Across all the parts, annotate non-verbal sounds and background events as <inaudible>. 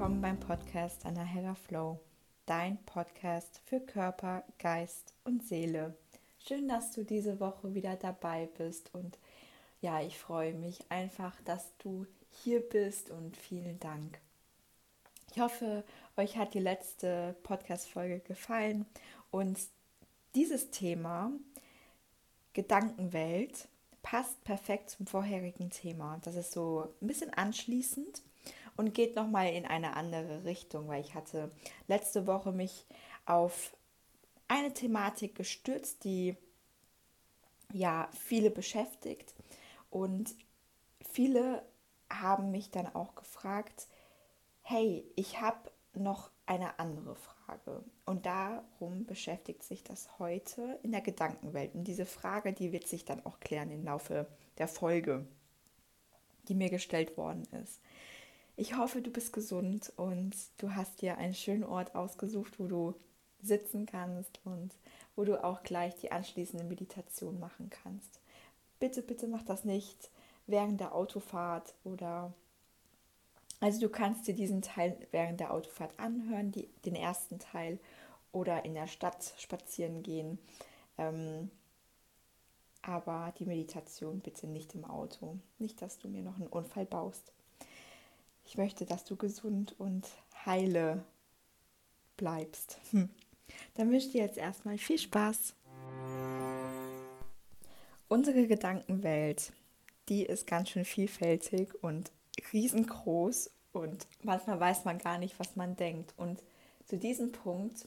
willkommen beim Podcast Anahera Flow, dein Podcast für Körper, Geist und Seele. Schön, dass du diese Woche wieder dabei bist und ja, ich freue mich einfach, dass du hier bist und vielen Dank. Ich hoffe, euch hat die letzte Podcast-Folge gefallen und dieses Thema Gedankenwelt passt perfekt zum vorherigen Thema. Das ist so ein bisschen anschließend und geht nochmal in eine andere Richtung, weil ich hatte letzte Woche mich auf eine Thematik gestürzt, die ja viele beschäftigt. Und viele haben mich dann auch gefragt, hey, ich habe noch eine andere Frage. Und darum beschäftigt sich das heute in der Gedankenwelt. Und diese Frage, die wird sich dann auch klären im Laufe der Folge, die mir gestellt worden ist. Ich hoffe, du bist gesund und du hast dir einen schönen Ort ausgesucht, wo du sitzen kannst und wo du auch gleich die anschließende Meditation machen kannst. Bitte, bitte mach das nicht während der Autofahrt oder also du kannst dir diesen Teil während der Autofahrt anhören, die, den ersten Teil oder in der Stadt spazieren gehen. Ähm, aber die Meditation bitte nicht im Auto. Nicht, dass du mir noch einen Unfall baust. Ich möchte, dass du gesund und heile bleibst. Hm. Dann wünsche ich dir jetzt erstmal viel Spaß. Unsere Gedankenwelt, die ist ganz schön vielfältig und riesengroß und manchmal weiß man gar nicht, was man denkt. Und zu diesem Punkt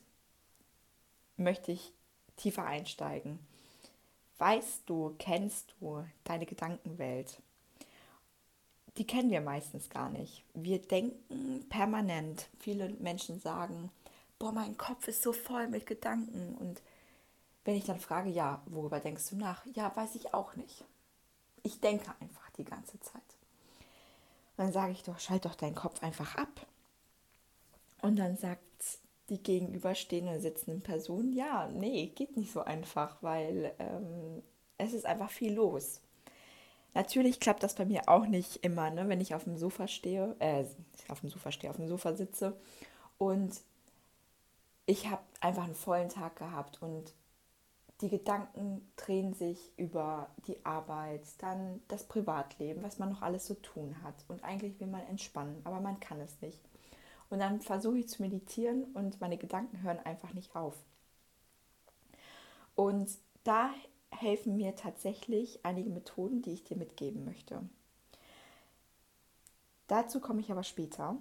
möchte ich tiefer einsteigen. Weißt du, kennst du deine Gedankenwelt? Die kennen wir meistens gar nicht. Wir denken permanent. Viele Menschen sagen, boah, mein Kopf ist so voll mit Gedanken. Und wenn ich dann frage, ja, worüber denkst du nach? Ja, weiß ich auch nicht. Ich denke einfach die ganze Zeit. Dann sage ich doch, schalt doch deinen Kopf einfach ab. Und dann sagt die gegenüberstehende sitzende Person, ja, nee, geht nicht so einfach, weil ähm, es ist einfach viel los. Natürlich klappt das bei mir auch nicht immer, ne? wenn ich auf dem Sofa stehe, äh, auf dem Sofa stehe, auf dem Sofa sitze und ich habe einfach einen vollen Tag gehabt und die Gedanken drehen sich über die Arbeit, dann das Privatleben, was man noch alles so tun hat. Und eigentlich will man entspannen, aber man kann es nicht. Und dann versuche ich zu meditieren und meine Gedanken hören einfach nicht auf. Und da helfen mir tatsächlich einige Methoden, die ich dir mitgeben möchte. Dazu komme ich aber später.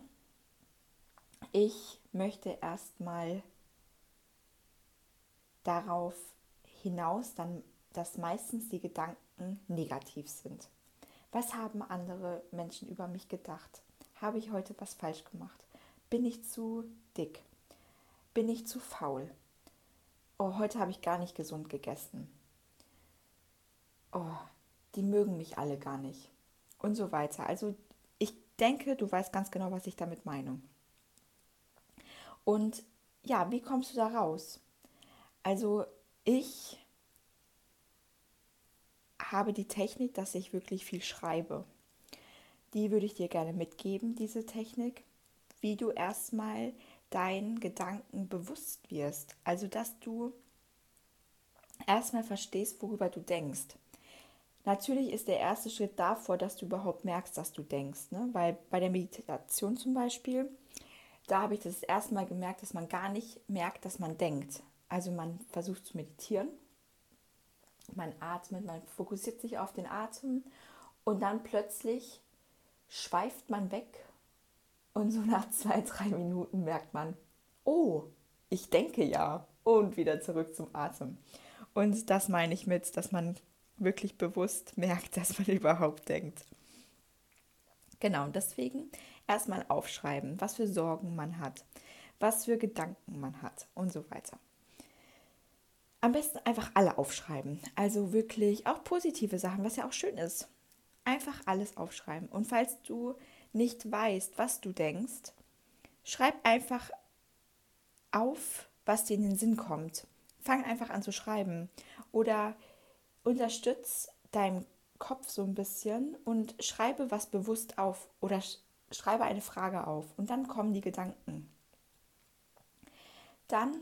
Ich möchte erstmal darauf hinaus, dann, dass meistens die Gedanken negativ sind. Was haben andere Menschen über mich gedacht? Habe ich heute was falsch gemacht? Bin ich zu dick? Bin ich zu faul? Oh, heute habe ich gar nicht gesund gegessen oh, die mögen mich alle gar nicht und so weiter. Also ich denke, du weißt ganz genau, was ich damit meine. Und ja, wie kommst du da raus? Also ich habe die Technik, dass ich wirklich viel schreibe. Die würde ich dir gerne mitgeben, diese Technik, wie du erstmal deinen Gedanken bewusst wirst. Also dass du erstmal verstehst, worüber du denkst. Natürlich ist der erste Schritt davor, dass du überhaupt merkst, dass du denkst. Ne? Weil bei der Meditation zum Beispiel, da habe ich das erste Mal gemerkt, dass man gar nicht merkt, dass man denkt. Also man versucht zu meditieren, man atmet, man fokussiert sich auf den Atem und dann plötzlich schweift man weg und so nach zwei, drei Minuten merkt man, oh, ich denke ja und wieder zurück zum Atem. Und das meine ich mit, dass man wirklich bewusst merkt, <laughs> dass man überhaupt denkt. Genau, deswegen erstmal aufschreiben, was für Sorgen man hat, was für Gedanken man hat und so weiter. Am besten einfach alle aufschreiben. Also wirklich auch positive Sachen, was ja auch schön ist. Einfach alles aufschreiben. Und falls du nicht weißt, was du denkst, schreib einfach auf, was dir in den Sinn kommt. Fang einfach an zu schreiben. Oder unterstütz deinen Kopf so ein bisschen und schreibe was bewusst auf oder schreibe eine Frage auf und dann kommen die Gedanken. Dann,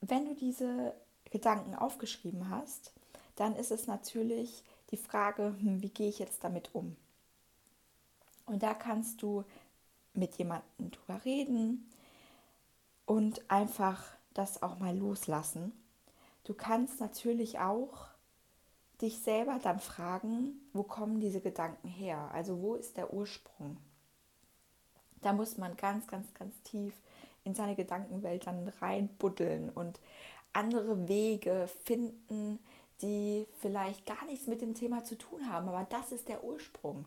wenn du diese Gedanken aufgeschrieben hast, dann ist es natürlich die Frage, hm, wie gehe ich jetzt damit um? Und da kannst du mit jemandem drüber reden und einfach das auch mal loslassen. Du kannst natürlich auch dich selber dann fragen, wo kommen diese Gedanken her? Also wo ist der Ursprung? Da muss man ganz, ganz, ganz tief in seine Gedankenwelt dann reinbuddeln und andere Wege finden, die vielleicht gar nichts mit dem Thema zu tun haben. Aber das ist der Ursprung.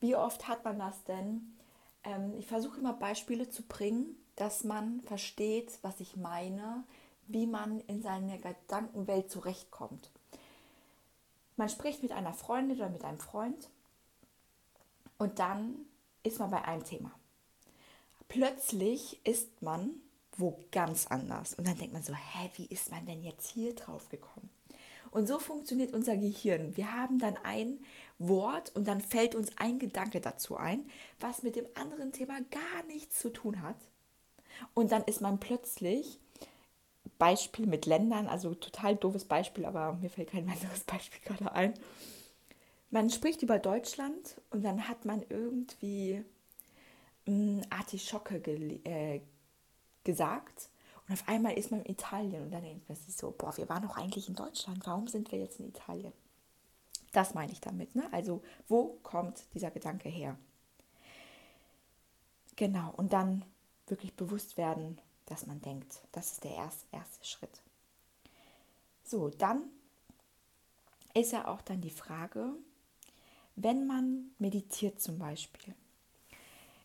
Wie oft hat man das denn? Ähm, ich versuche immer Beispiele zu bringen, dass man versteht, was ich meine, wie man in seine Gedankenwelt zurechtkommt. Man spricht mit einer Freundin oder mit einem Freund und dann ist man bei einem Thema. Plötzlich ist man wo ganz anders. Und dann denkt man so, hä, wie ist man denn jetzt hier drauf gekommen? Und so funktioniert unser Gehirn. Wir haben dann ein Wort und dann fällt uns ein Gedanke dazu ein, was mit dem anderen Thema gar nichts zu tun hat. Und dann ist man plötzlich, Beispiel mit Ländern, also total doofes Beispiel, aber mir fällt kein <laughs> anderes Beispiel gerade ein. Man spricht über Deutschland und dann hat man irgendwie mh, hm, Artischocke äh, gesagt und auf einmal ist man in Italien und dann denkt man sich so, boah, wir waren doch eigentlich in Deutschland, warum sind wir jetzt in Italien? Das meine ich damit. Ne? Also wo kommt dieser Gedanke her? Genau, und dann wirklich bewusst werden, dass man denkt. Das ist der erste, erste Schritt. So, dann ist ja auch dann die Frage, wenn man meditiert zum Beispiel,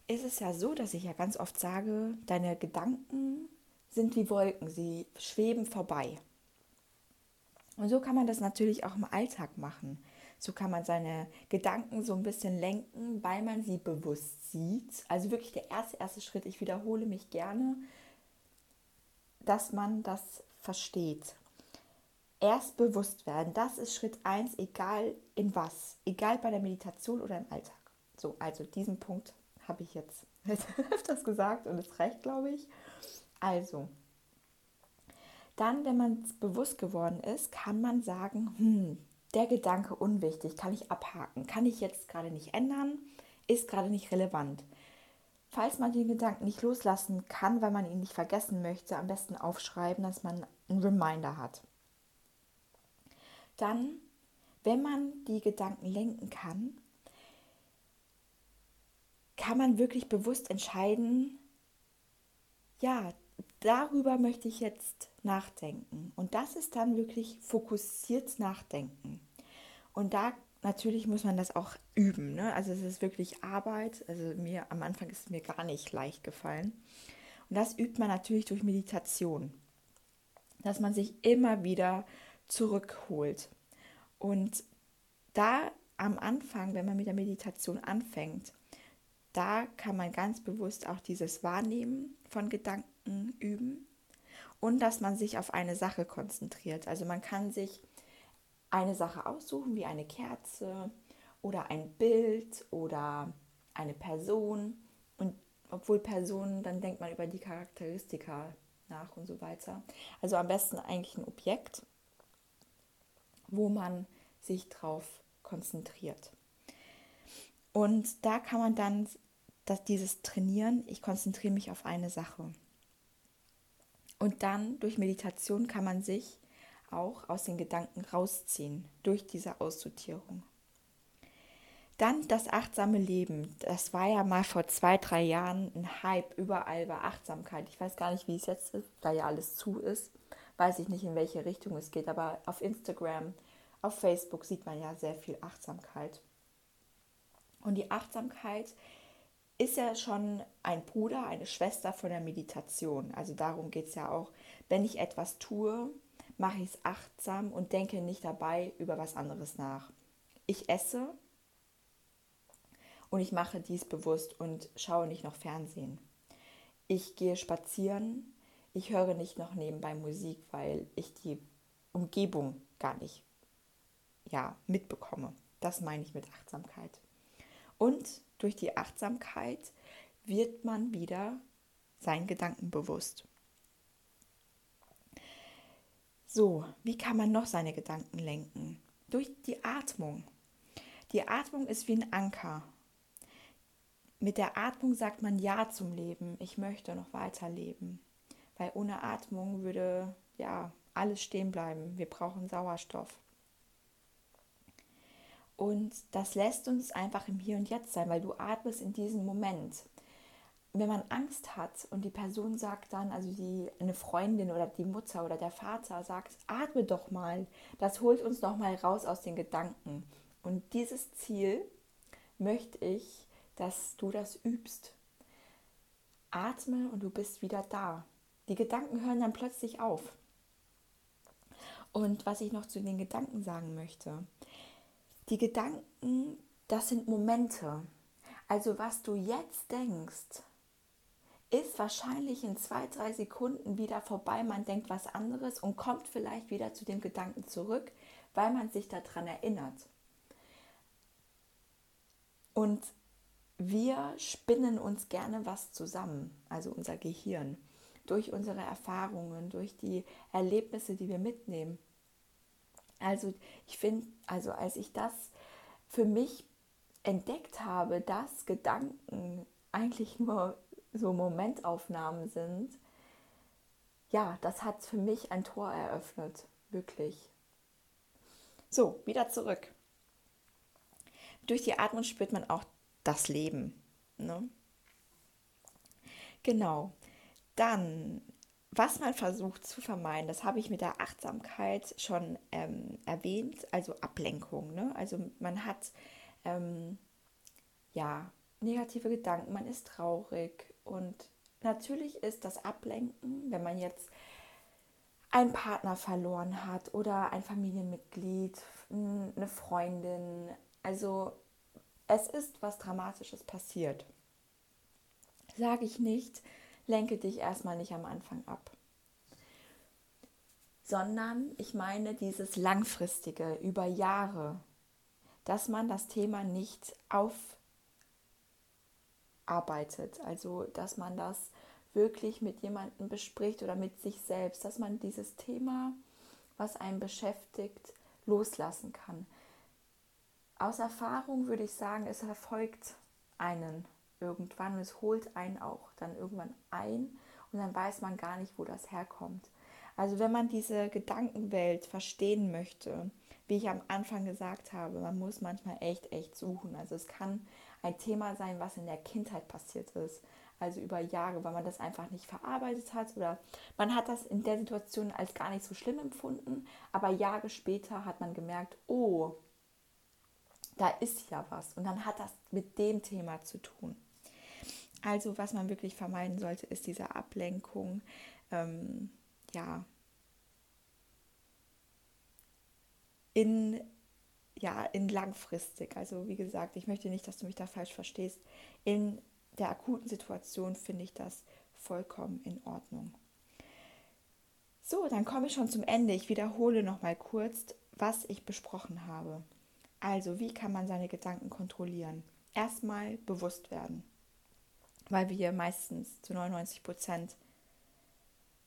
ist es ja so, dass ich ja ganz oft sage, deine Gedanken sind wie Wolken, sie schweben vorbei. Und so kann man das natürlich auch im Alltag machen. So kann man seine Gedanken so ein bisschen lenken, weil man sie bewusst sieht. Also wirklich der erste, erste Schritt, ich wiederhole mich gerne, dass man das versteht. Erst bewusst werden, das ist Schritt 1, egal in was, egal bei der Meditation oder im Alltag. So, also diesen Punkt habe ich jetzt <laughs> öfters gesagt und es reicht, glaube ich. Also, dann, wenn man bewusst geworden ist, kann man sagen, hm, der Gedanke unwichtig, kann ich abhaken, kann ich jetzt gerade nicht ändern, ist gerade nicht relevant. Falls man den Gedanken nicht loslassen kann, weil man ihn nicht vergessen möchte, am besten aufschreiben, dass man einen Reminder hat. Dann, wenn man die Gedanken lenken kann, kann man wirklich bewusst entscheiden, ja, darüber möchte ich jetzt nachdenken. Und das ist dann wirklich fokussiert nachdenken. Und da natürlich muss man das auch üben. Ne? Also es ist wirklich Arbeit. Also mir am Anfang ist es mir gar nicht leicht gefallen. Und das übt man natürlich durch Meditation. Dass man sich immer wieder zurückholt. Und da am Anfang, wenn man mit der Meditation anfängt, da kann man ganz bewusst auch dieses Wahrnehmen von Gedanken üben und dass man sich auf eine Sache konzentriert. Also man kann sich eine Sache aussuchen, wie eine Kerze oder ein Bild oder eine Person. Und obwohl Personen, dann denkt man über die Charakteristika nach und so weiter. Also am besten eigentlich ein Objekt, wo man sich drauf konzentriert. Und da kann man dann dass dieses Trainieren, ich konzentriere mich auf eine Sache. Und dann durch Meditation kann man sich auch aus den Gedanken rausziehen, durch diese Aussortierung. Dann das achtsame Leben. Das war ja mal vor zwei, drei Jahren ein Hype. Überall war Achtsamkeit. Ich weiß gar nicht, wie es jetzt ist, da ja alles zu ist. Weiß ich nicht, in welche Richtung es geht. Aber auf Instagram, auf Facebook sieht man ja sehr viel Achtsamkeit. Und die Achtsamkeit ist ja schon ein Bruder, eine Schwester von der Meditation. Also darum geht es ja auch. Wenn ich etwas tue, mache ich es achtsam und denke nicht dabei über was anderes nach. Ich esse und ich mache dies bewusst und schaue nicht noch Fernsehen. Ich gehe spazieren, ich höre nicht noch nebenbei Musik, weil ich die Umgebung gar nicht ja, mitbekomme. Das meine ich mit Achtsamkeit. Und durch die Achtsamkeit wird man wieder seinen Gedanken bewusst. So, wie kann man noch seine Gedanken lenken? Durch die Atmung. Die Atmung ist wie ein Anker. Mit der Atmung sagt man Ja zum Leben. Ich möchte noch weiterleben. Weil ohne Atmung würde ja alles stehen bleiben. Wir brauchen Sauerstoff. Und das lässt uns einfach im Hier und Jetzt sein, weil du atmest in diesem Moment wenn man Angst hat und die Person sagt dann, also die eine Freundin oder die Mutter oder der Vater sagt, atme doch mal, das holt uns noch mal raus aus den Gedanken. Und dieses Ziel möchte ich, dass du das übst. Atme und du bist wieder da. Die Gedanken hören dann plötzlich auf. Und was ich noch zu den Gedanken sagen möchte, die Gedanken, das sind Momente. Also was du jetzt denkst, ist wahrscheinlich in zwei, drei Sekunden wieder vorbei. Man denkt was anderes und kommt vielleicht wieder zu dem Gedanken zurück, weil man sich daran erinnert. Und wir spinnen uns gerne was zusammen, also unser Gehirn, durch unsere Erfahrungen, durch die Erlebnisse, die wir mitnehmen. Also ich finde, also als ich das für mich entdeckt habe, dass Gedanken eigentlich nur so Momentaufnahmen sind, ja, das hat für mich ein Tor eröffnet, wirklich. So, wieder zurück. Durch die Atmung spürt man auch das Leben. Ne? Genau. Dann, was man versucht zu vermeiden, das habe ich mit der Achtsamkeit schon ähm, erwähnt, also Ablenkung. Ne? Also man hat ähm, ja negative Gedanken, man ist traurig, und natürlich ist das Ablenken, wenn man jetzt einen Partner verloren hat oder ein Familienmitglied, eine Freundin. Also es ist was Dramatisches passiert. Sage ich nicht, lenke dich erstmal nicht am Anfang ab. Sondern ich meine dieses langfristige, über Jahre, dass man das Thema nicht auf arbeitet. Also, dass man das wirklich mit jemandem bespricht oder mit sich selbst, dass man dieses Thema, was einen beschäftigt, loslassen kann. Aus Erfahrung würde ich sagen, es erfolgt einen irgendwann und es holt einen auch dann irgendwann ein und dann weiß man gar nicht, wo das herkommt. Also wenn man diese Gedankenwelt verstehen möchte, wie ich am Anfang gesagt habe, man muss manchmal echt, echt suchen. Also es kann ein Thema sein, was in der Kindheit passiert ist. Also über Jahre, weil man das einfach nicht verarbeitet hat oder man hat das in der Situation als gar nicht so schlimm empfunden, aber Jahre später hat man gemerkt, oh, da ist ja was und dann hat das mit dem Thema zu tun. Also was man wirklich vermeiden sollte, ist diese Ablenkung. Ähm, ja, in ja, in langfristig. Also wie gesagt, ich möchte nicht, dass du mich da falsch verstehst. In der akuten Situation finde ich das vollkommen in Ordnung. So, dann komme ich schon zum Ende. Ich wiederhole noch mal kurz, was ich besprochen habe. Also, wie kann man seine Gedanken kontrollieren? Erstmal bewusst werden, weil wir meistens zu 99 Prozent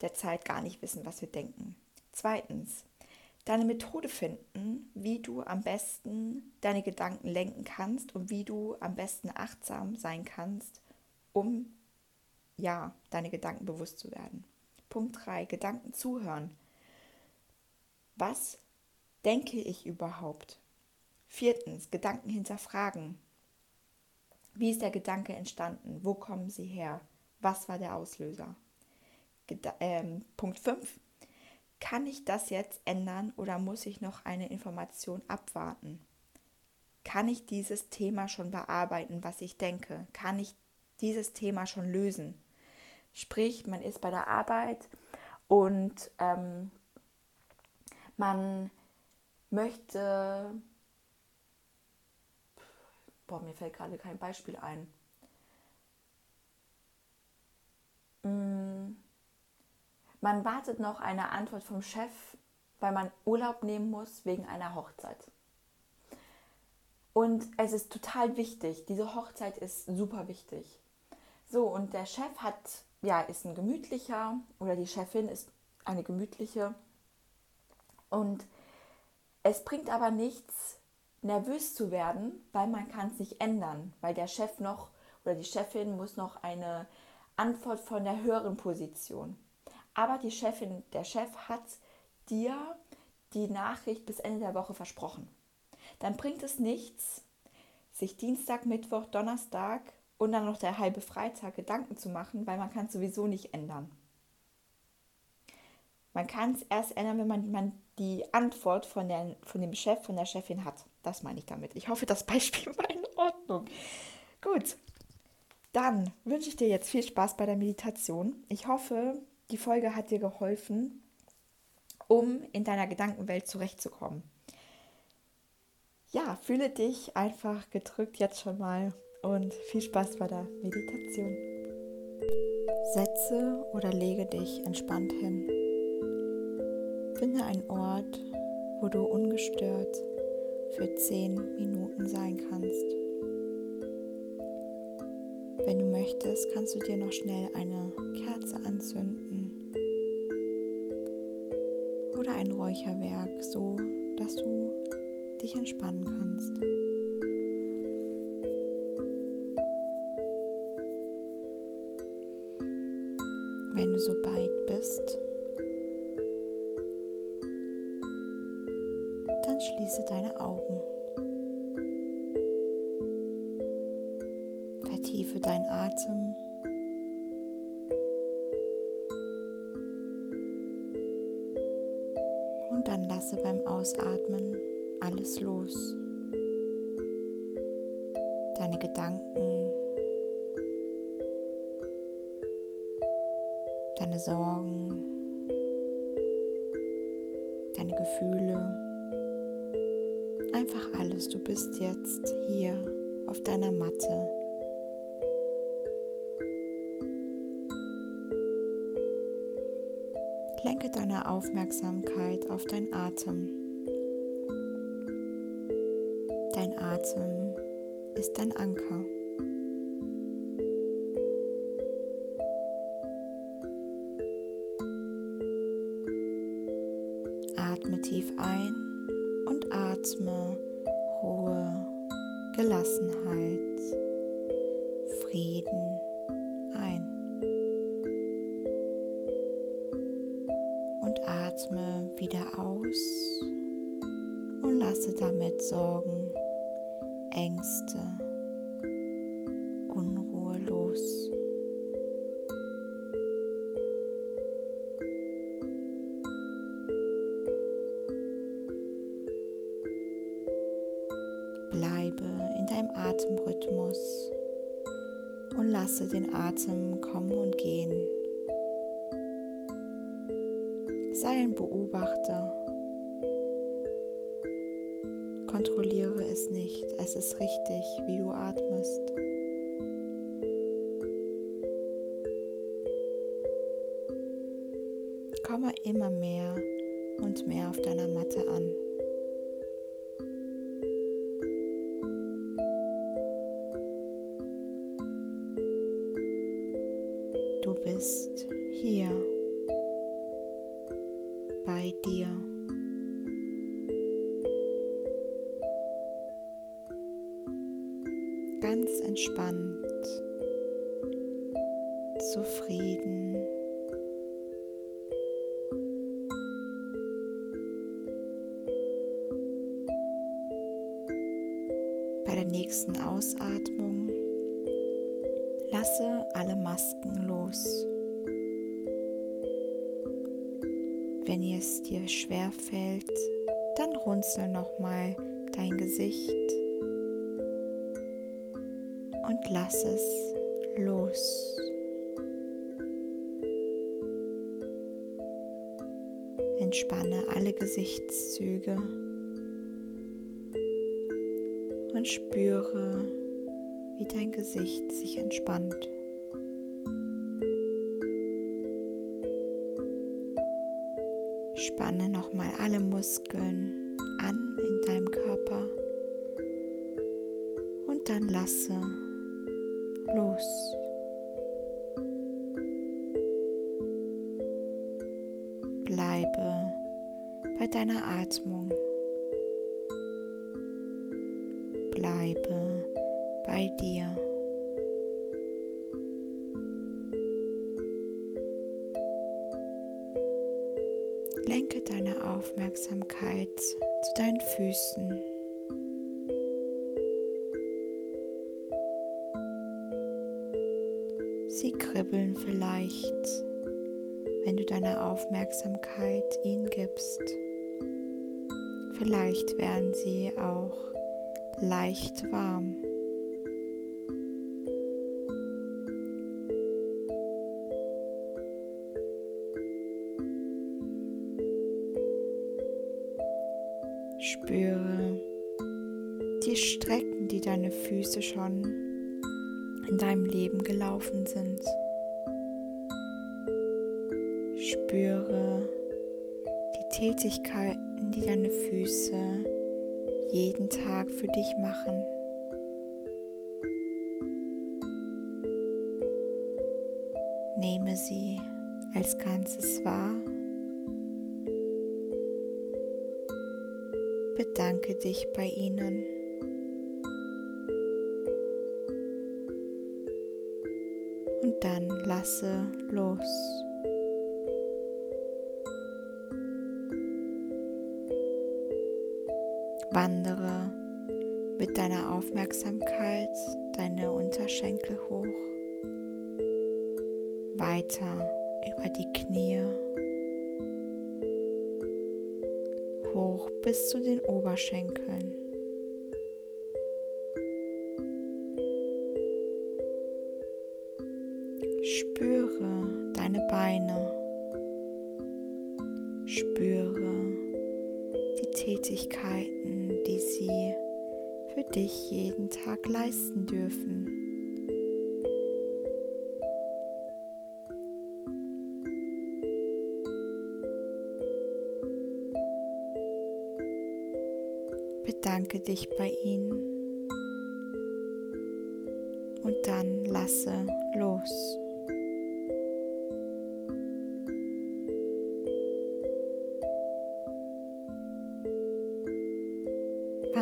der Zeit gar nicht wissen, was wir denken. Zweitens, deine Methode finden, wie du am besten deine Gedanken lenken kannst und wie du am besten achtsam sein kannst, um ja, deine Gedanken bewusst zu werden. Punkt 3, Gedanken zuhören. Was denke ich überhaupt? Viertens, Gedanken hinterfragen. Wie ist der Gedanke entstanden? Wo kommen sie her? Was war der Auslöser? Geda ähm, Punkt 5, kann ich das jetzt ändern oder muss ich noch eine Information abwarten? Kann ich dieses Thema schon bearbeiten, was ich denke? Kann ich dieses Thema schon lösen? Sprich, man ist bei der Arbeit und ähm, man möchte, boah, mir fällt gerade kein Beispiel ein. Hm man wartet noch eine Antwort vom Chef, weil man Urlaub nehmen muss wegen einer Hochzeit. Und es ist total wichtig, diese Hochzeit ist super wichtig. So, und der Chef hat, ja, ist ein gemütlicher oder die Chefin ist eine gemütliche. Und es bringt aber nichts, nervös zu werden, weil man kann es nicht ändern, weil der Chef noch oder die Chefin muss noch eine Antwort von der höheren Position. Aber die Chefin, der Chef hat dir die Nachricht bis Ende der Woche versprochen. Dann bringt es nichts, sich Dienstag, Mittwoch, Donnerstag und dann noch der halbe Freitag Gedanken zu machen, weil man kann es sowieso nicht ändern. Man kann es erst ändern, wenn man, man die Antwort von, der, von dem Chef, von der Chefin hat. Das meine ich damit. Ich hoffe, das Beispiel <laughs> war in Ordnung. Gut, dann wünsche ich dir jetzt viel Spaß bei der Meditation. Ich hoffe, die Folge hat dir geholfen, um in deiner Gedankenwelt zurechtzukommen. Ja, fühle dich einfach gedrückt jetzt schon mal und viel Spaß bei der Meditation. Setze oder lege dich entspannt hin. Finde einen Ort, wo du ungestört für zehn Minuten sein kannst. Wenn du möchtest, kannst du dir noch schnell eine Kerze anzünden oder ein Räucherwerk, so dass du dich entspannen kannst. Wenn du so weit bist, dann schließe deine Augen. Vertiefe deinen Atem. Und dann lasse beim Ausatmen alles los. Deine Gedanken, deine Sorgen, deine Gefühle, einfach alles. Du bist jetzt hier auf deiner Matte. Aufmerksamkeit auf deinen Atem. Dein Atem ist dein Anker. Kontrolliere es nicht, es ist richtig, wie du atmest. Komme immer mehr und mehr auf deiner Matte an. Gesicht und lass es los. Entspanne alle Gesichtszüge und spüre, wie dein Gesicht sich entspannt. Spanne nochmal alle Muskeln Körper. Und dann lasse los. Bleibe bei deiner Atmung. Bleibe bei dir. Lenke deine Aufmerksamkeit zu deinen Füßen. Sie kribbeln vielleicht, wenn du deine Aufmerksamkeit ihnen gibst. Vielleicht werden sie auch leicht warm. Gelaufen sind. Spüre die Tätigkeiten, die deine Füße jeden Tag für dich machen. Nehme sie als Ganzes wahr. Bedanke dich bei ihnen. Dann lasse los. Wandere mit deiner Aufmerksamkeit deine Unterschenkel hoch, weiter über die Knie, hoch bis zu den Oberschenkeln.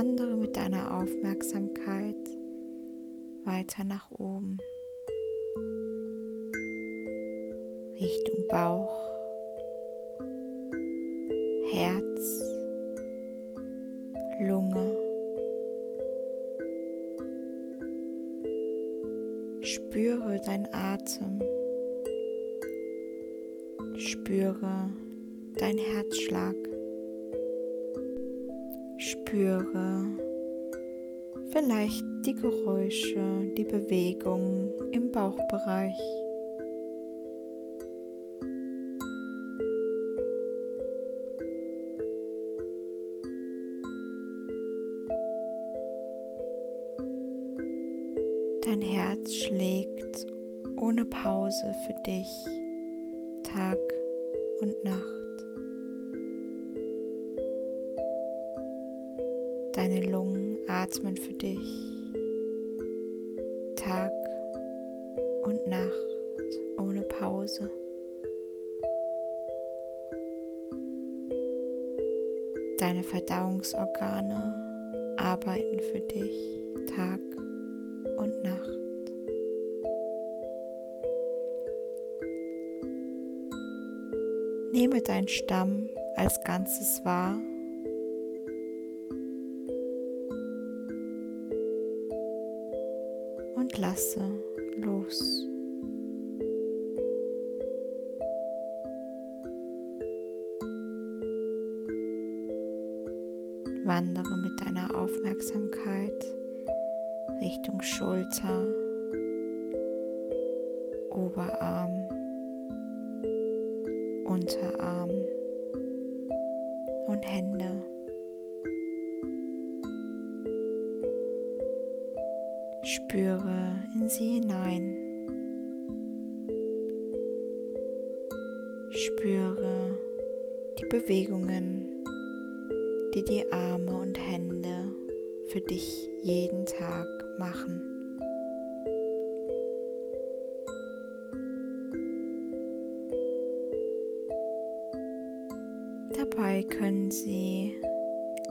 Wandere mit deiner Aufmerksamkeit weiter nach oben, Richtung Bauch, Bauchbereich. Dein Herz schlägt ohne Pause für dich Tag und Nacht. Deine Lungen atmen für dich Verdauungsorgane arbeiten für dich Tag und Nacht. Nehme dein Stamm als Ganzes wahr und Hände. Spüre in sie hinein. Spüre die Bewegungen, die die Arme und Hände für dich jeden Tag machen. Dabei können sie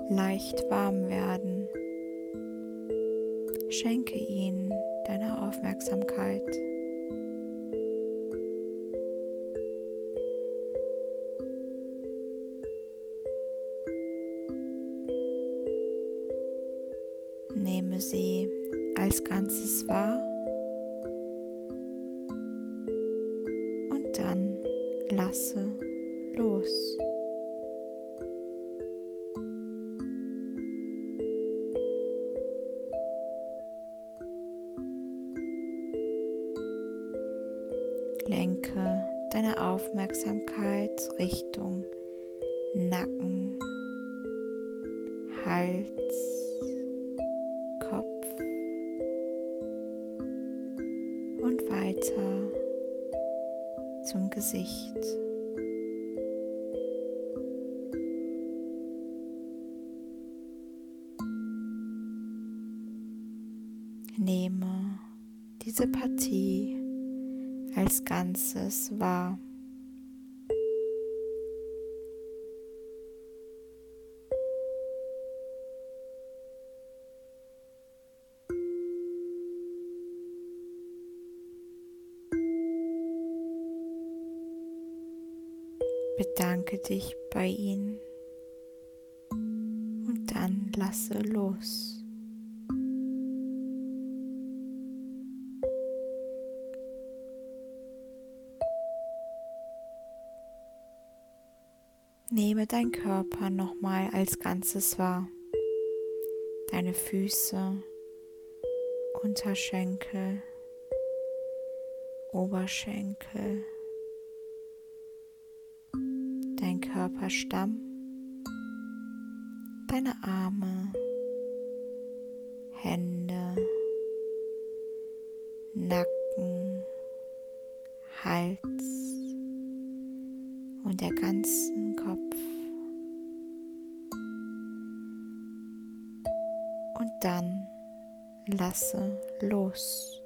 leicht warm werden. Schenke ihnen deine Aufmerksamkeit. Lenke deine Aufmerksamkeit Richtung Nacken, Hals, Kopf und weiter zum Gesicht. Ganzes wahr. Bedanke dich bei ihnen und dann lasse los. Nehme dein Körper nochmal als Ganzes wahr. Deine Füße, Unterschenkel, Oberschenkel, dein Körperstamm, deine Arme, Hände, lasse los.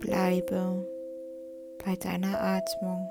Bleibe bei deiner Atmung.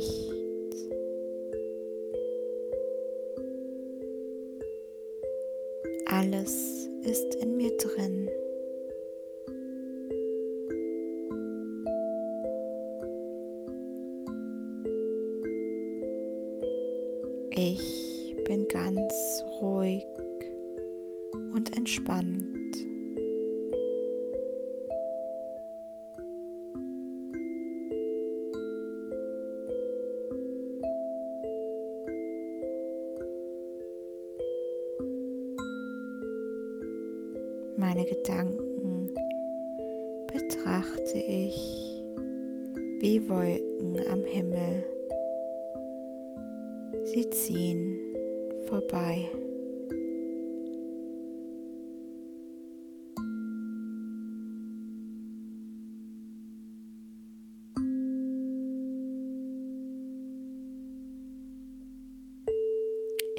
Licht. Alles ist in mir drin.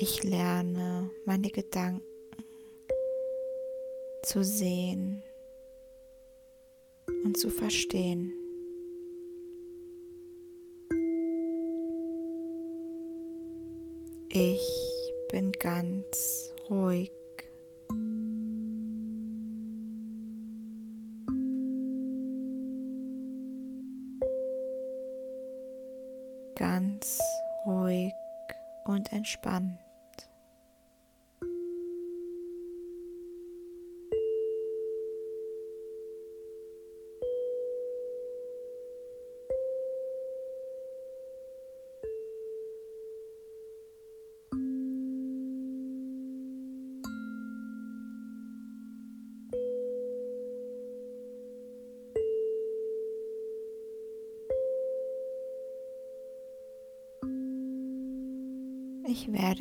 Ich lerne meine Gedanken zu sehen und zu verstehen. Ich bin ganz ruhig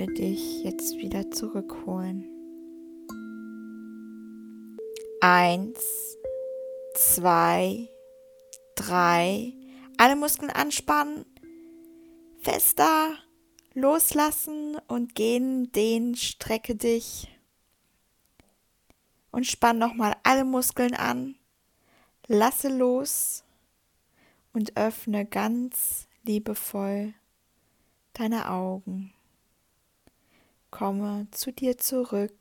werde dich jetzt wieder zurückholen. Eins, zwei, drei. Alle Muskeln anspannen. Fester. Loslassen und gehen, den strecke dich. Und spann nochmal alle Muskeln an. Lasse los und öffne ganz liebevoll deine Augen komme zu dir zurück,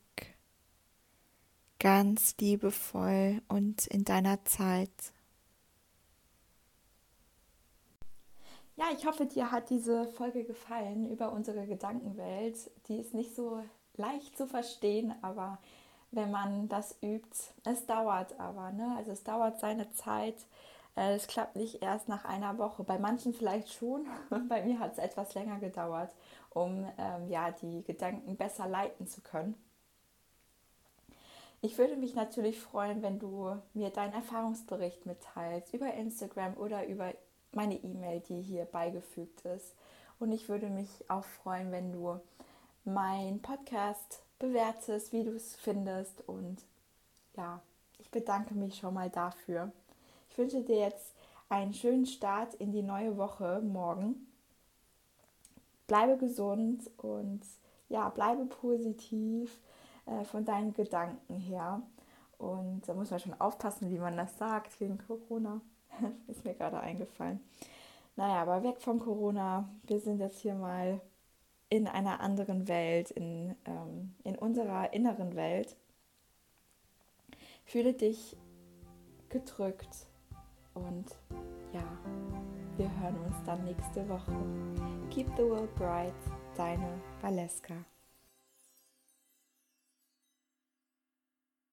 ganz liebevoll und in deiner Zeit. Ja, ich hoffe, dir hat diese Folge gefallen über unsere Gedankenwelt. Die ist nicht so leicht zu verstehen, aber wenn man das übt, es dauert aber, ne? Also es dauert seine Zeit. Äh, es klappt nicht erst nach einer Woche. Bei manchen vielleicht schon. <laughs> Bei mir hat es etwas länger gedauert um ähm, ja, die Gedanken besser leiten zu können. Ich würde mich natürlich freuen, wenn du mir deinen Erfahrungsbericht mitteilst über Instagram oder über meine E-Mail, die hier beigefügt ist. Und ich würde mich auch freuen, wenn du meinen Podcast bewertest, wie du es findest. Und ja, ich bedanke mich schon mal dafür. Ich wünsche dir jetzt einen schönen Start in die neue Woche morgen bleibe gesund und ja, bleibe positiv äh, von deinen Gedanken her. Und da muss man schon aufpassen, wie man das sagt wegen Corona. <laughs> Ist mir gerade eingefallen. Naja, aber weg von Corona. Wir sind jetzt hier mal in einer anderen Welt, in, ähm, in unserer inneren Welt. Fühle dich gedrückt und ja, wir hören uns dann nächste Woche. Keep the world bright, deine Valeska.